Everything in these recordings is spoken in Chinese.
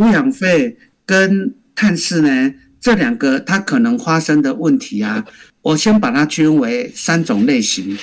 抚养费跟探视呢，这两个它可能发生的问题啊，我先把它区分为三种类型。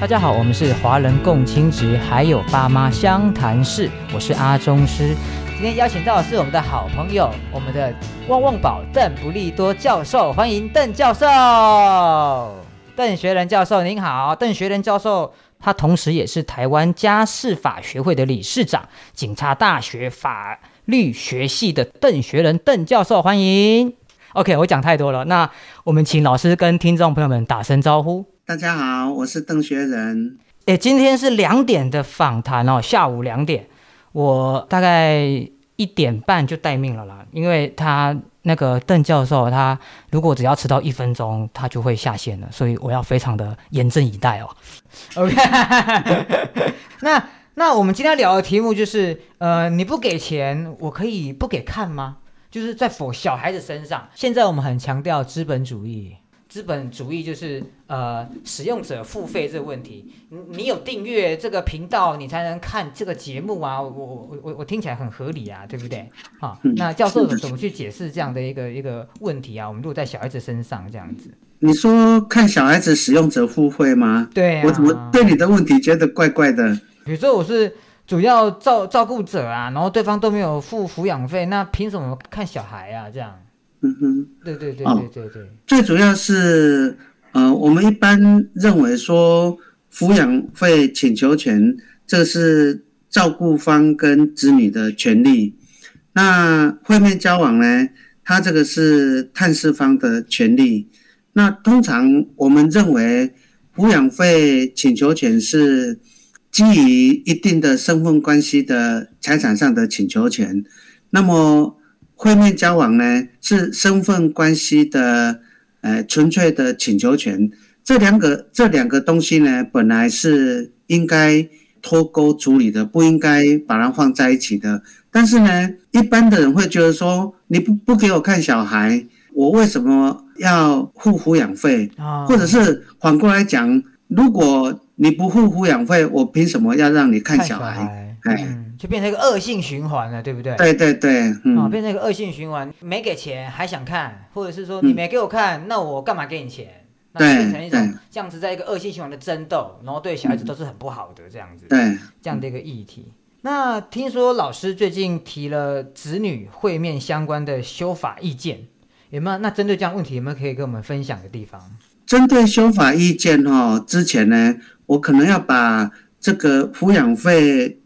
大家好，我们是华人共亲职，还有爸妈相谈室，我是阿中师。今天邀请到的是我们的好朋友，我们的旺旺宝邓不利多教授，欢迎邓教授。邓学仁教授您好，邓学仁教授他同时也是台湾家事法学会的理事长，警察大学法律学系的邓学仁邓教授，欢迎。OK，我讲太多了，那我们请老师跟听众朋友们打声招呼。大家好，我是邓学仁。诶，今天是两点的访谈哦，下午两点，我大概一点半就待命了啦，因为他那个邓教授，他如果只要迟到一分钟，他就会下线了，所以我要非常的严阵以待哦。OK，那那我们今天聊的题目就是，呃，你不给钱，我可以不给看吗？就是在否小孩子身上，现在我们很强调资本主义。资本主义就是呃使用者付费这个问题，你你有订阅这个频道，你才能看这个节目啊，我我我我听起来很合理啊，对不对？好，那教授怎么去解释这样的一个一个问题啊？我们如果在小孩子身上这样子，你说看小孩子使用者付费吗？对，啊我怎么对你的问题觉得怪怪的？比如说我是主要照照顾者啊，然后对方都没有付抚养费，那凭什么看小孩啊？这样？嗯哼，对对对对对对，最主要是，呃，我们一般认为说，抚养费请求权，这是照顾方跟子女的权利。那会面交往呢，它这个是探视方的权利。那通常我们认为，抚养费请求权是基于一定的身份关系的财产上的请求权。那么会面交往呢，是身份关系的，呃，纯粹的请求权。这两个这两个东西呢，本来是应该脱钩处理的，不应该把它放在一起的。但是呢，一般的人会觉得说，你不不给我看小孩，我为什么要付抚养费？或者是反过来讲，如果你不付抚养费，我凭什么要让你看小孩？哎。就变成一个恶性循环了，对不对？对对对，啊，变成一个恶性循环，没给钱还想看，或者是说你没给我看，那我干嘛给你钱？那变成一种这样子，在一个恶性循环的争斗，然后对小孩子都是很不好的这样子，对这样的一个议题。那听说老师最近提了子女会面相关的修法意见，有没有？那针对这样问题，有没有可以跟我们分享的地方？针对修法意见哦，之前呢，我可能要把这个抚养费。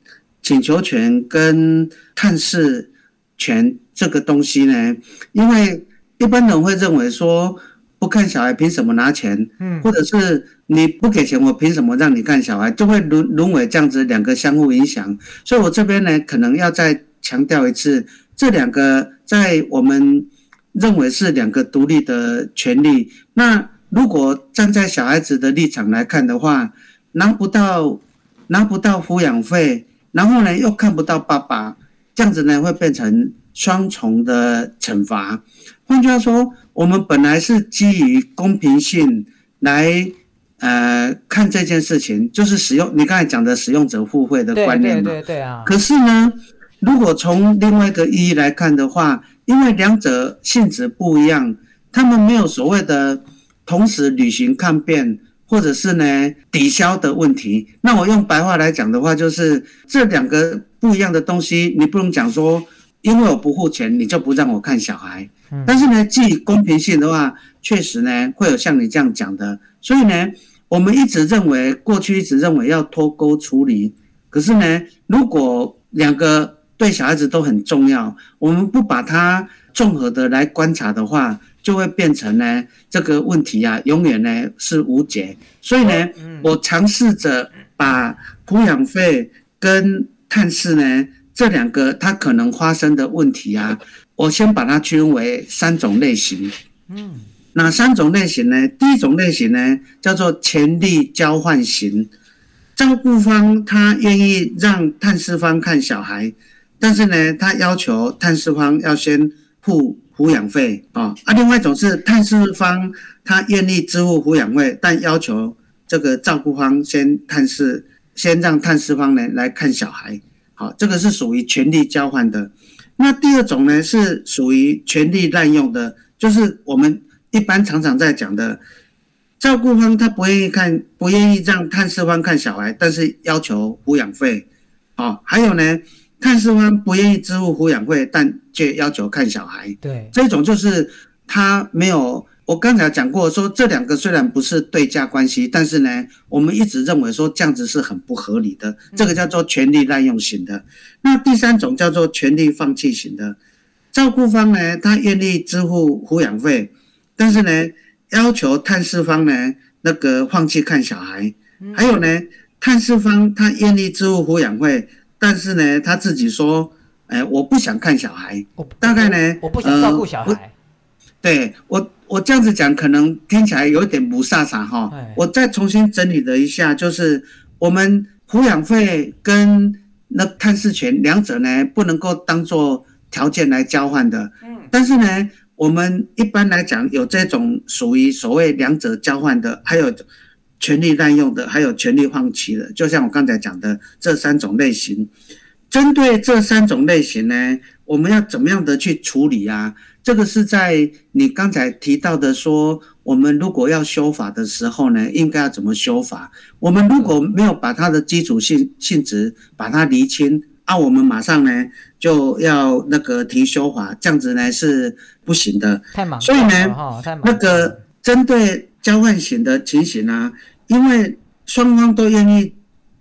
请求权跟探视权这个东西呢，因为一般人会认为说，不看小孩凭什么拿钱？嗯，或者是你不给钱，我凭什么让你看小孩？就会沦沦为这样子两个相互影响。所以我这边呢，可能要再强调一次，这两个在我们认为是两个独立的权利。那如果站在小孩子的立场来看的话，拿不到拿不到抚养费。然后呢，又看不到爸爸，这样子呢会变成双重的惩罚。换句话说，我们本来是基于公平性来呃看这件事情，就是使用你刚才讲的使用者互惠的观念嘛。对对对啊。可是呢，如果从另外一个意义来看的话，因为两者性质不一样，他们没有所谓的同时履行抗辩。或者是呢抵消的问题，那我用白话来讲的话，就是这两个不一样的东西，你不能讲说，因为我不付钱，你就不让我看小孩。但是呢，基于公平性的话，确实呢会有像你这样讲的。所以呢，我们一直认为，过去一直认为要脱钩处理。可是呢，如果两个对小孩子都很重要，我们不把它综合的来观察的话。就会变成呢这个问题啊，永远呢是无解。所以呢，我尝试着把抚养费跟探视呢这两个它可能发生的问题啊，我先把它区分为三种类型。嗯，哪三种类型呢？第一种类型呢叫做权利交换型，照顾方他愿意让探视方看小孩，但是呢他要求探视方要先付。抚养费啊，啊，另外一种是探视方他愿意支付抚养费，但要求这个照顾方先探视，先让探视方呢来看小孩，好，这个是属于权利交换的。那第二种呢是属于权利滥用的，就是我们一般常常在讲的，照顾方他不愿意看，不愿意让探视方看小孩，但是要求抚养费，哦，还有呢。探视方不愿意支付抚养费，但却要求看小孩。对，这种就是他没有。我刚才讲过，说这两个虽然不是对价关系，但是呢，我们一直认为说这样子是很不合理的。这个叫做权利滥用型的。那第三种叫做权利放弃型的。照顾方呢，他愿意支付抚养费，但是呢，要求探视方呢那个放弃看小孩。还有呢，探视方他愿意支付抚养费。但是呢，他自己说，哎，我不想看小孩。大概呢，我不想照顾小孩。对我，我这样子讲，可能听起来有一点不飒飒哈。我再重新整理了一下，就是我们抚养费跟那探视权两者呢，不能够当做条件来交换的。嗯。但是呢，我们一般来讲，有这种属于所谓两者交换的，还有。权力滥用的，还有权力放弃的，就像我刚才讲的这三种类型。针对这三种类型呢，我们要怎么样的去处理啊？这个是在你刚才提到的说，我们如果要修法的时候呢，应该要怎么修法？我们如果没有把它的基础性性质把它厘清，啊，我们马上呢就要那个提修法，这样子呢是不行的。太忙，所以呢，那个针对。交换型的情形啊，因为双方都愿意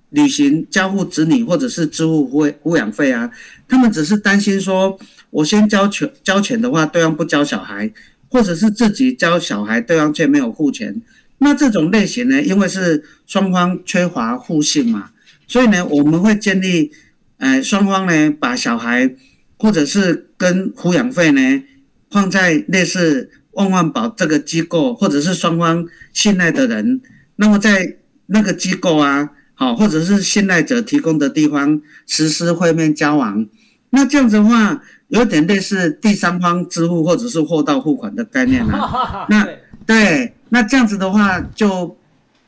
履行交付子女或者是支付抚抚养费啊，他们只是担心说，我先交钱交钱的话，对方不交小孩，或者是自己交小孩，对方却没有付钱。那这种类型呢，因为是双方缺乏互信嘛，所以呢，我们会建立，呃，双方呢把小孩或者是跟抚养费呢放在类似。万万保这个机构，或者是双方信赖的人，那么在那个机构啊，好，或者是信赖者提供的地方实施会面交往，那这样子的话，有点类似第三方支付或者是货到付款的概念了。那对，那这样子的话，就，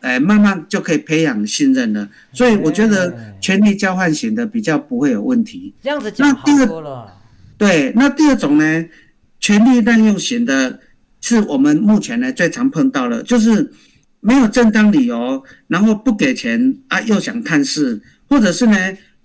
哎，慢慢就可以培养信任了。所以我觉得权力交换型的比较不会有问题。这样子讲好多了。对，那第二种呢，权力滥用型的。是我们目前呢最常碰到的，就是没有正当理由，然后不给钱啊，又想探视，或者是呢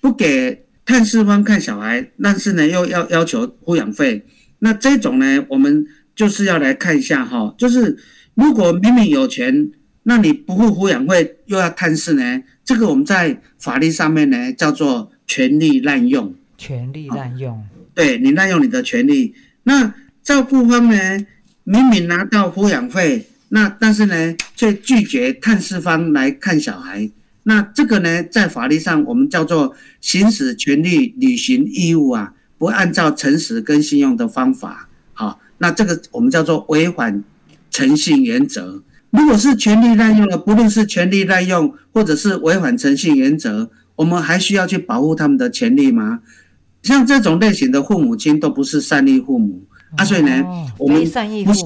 不给探视方看小孩，但是呢又要要求抚养费。那这种呢，我们就是要来看一下哈，就是如果明明有钱，那你不付抚养费又要探视呢？这个我们在法律上面呢叫做权利滥用。权利滥用，对你滥用你的权利。那照顾方呢？明明拿到抚养费，那但是呢，却拒绝探视方来看小孩，那这个呢，在法律上我们叫做行使权利、履行义务啊，不按照诚实跟信用的方法，好，那这个我们叫做违反诚信原则。如果是权利滥用了，不论是权利滥用或者是违反诚信原则，我们还需要去保护他们的权利吗？像这种类型的父母亲都不是善意父母。啊，所以呢，我们不是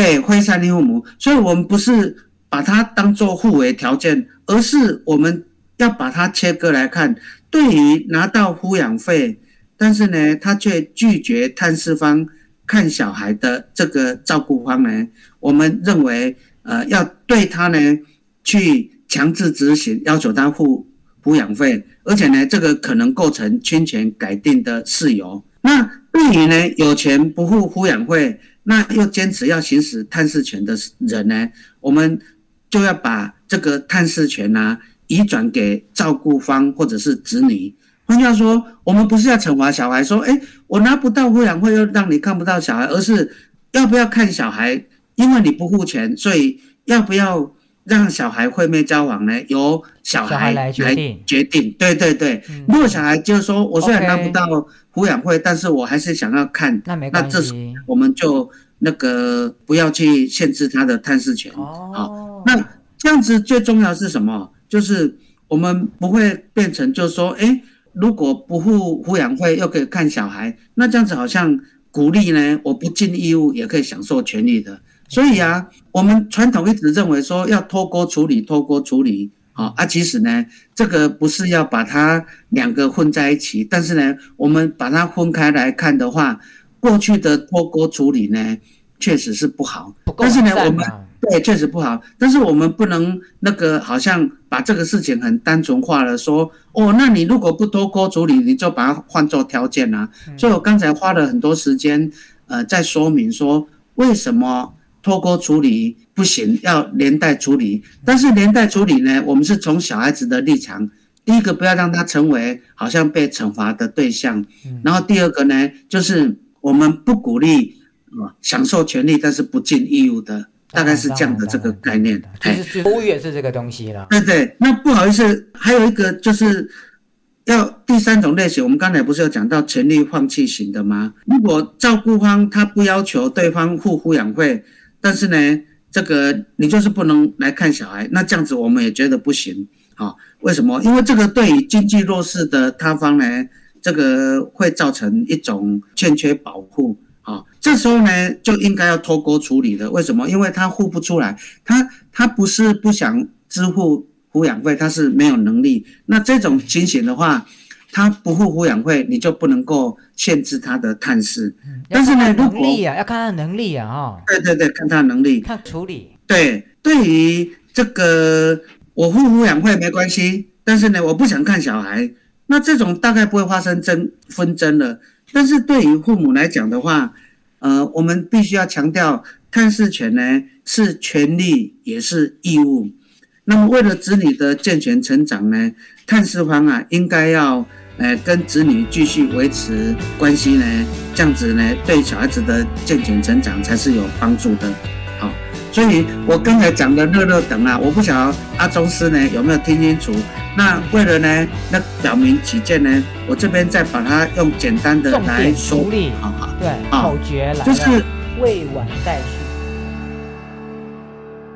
对非善意父母，所以我们不是把它当做互为条件，而是我们要把它切割来看。对于拿到抚养费，但是呢，他却拒绝探视方看小孩的这个照顾方呢，我们认为，呃，要对他呢去强制执行，要求他付抚养费，而且呢，这个可能构成侵权改定的事由。那对于呢有钱不付抚养费，那又坚持要行使探视权的人呢，我们就要把这个探视权呢移转给照顾方或者是子女。换句话说，我们不是要惩罚小孩，说，哎，我拿不到抚养费又让你看不到小孩，而是要不要看小孩，因为你不付钱，所以要不要让小孩会面交往呢？由小孩来决定。决定，对对对。如果小孩就是说，我虽然拿不到。抚养费，但是我还是想要看。那没关系。那这我们就那个不要去限制他的探视权。哦。好，那这样子最重要是什么？就是我们不会变成，就是说，哎，如果不付抚养费又可以看小孩，那这样子好像鼓励呢，我不尽义务也可以享受权利的。所以啊，我们传统一直认为说要脱钩处理，脱钩处理，好啊，其实呢，这个不是要把它两个混在一起，但是呢，我们把它分开来看的话，过去的脱钩处理呢，确实是不好，但是呢，我们。对，确实不好。但是我们不能那个，好像把这个事情很单纯化了，说哦，那你如果不脱钩处理，你就把它换做条件啊。所以我刚才花了很多时间，呃，在说明说为什么脱钩处理不行，要连带处理。但是连带处理呢，我们是从小孩子的立场，第一个不要让他成为好像被惩罚的对象，然后第二个呢，就是我们不鼓励啊享受权利，但是不尽义务的。大概是这样的这个概念，就是服务业是这个东西了。对对，那不好意思，还有一个就是要第三种类型，我们刚才不是有讲到权利放弃型的吗？如果照顾方他不要求对方付抚养费，但是呢，这个你就是不能来看小孩，那这样子我们也觉得不行。好，为什么？因为这个对于经济弱势的他方呢，这个会造成一种欠缺保护。啊，这时候呢就应该要脱钩处理的。为什么？因为他付不出来，他他不是不想支付抚养费，他是没有能力。那这种情形的话，他不付抚养费，你就不能够限制他的探视。但是呢，能力啊，要看他能力啊，哈。对对对，看他能力，看处理。对，对于这个我付抚养费没关系，但是呢，我不想看小孩，那这种大概不会发生争纷争了。但是对于父母来讲的话，呃，我们必须要强调，探视权呢是权利也是义务。那么为了子女的健全成长呢，探视方啊应该要呃跟子女继续维持关系呢，这样子呢对小孩子的健全成长才是有帮助的。好，所以我刚才讲的热热等啊，我不晓得阿宗师呢有没有听清楚。那为了呢，那表明起见呢，我这边再把它用简单的来说，好好对口诀来，就是未完待续。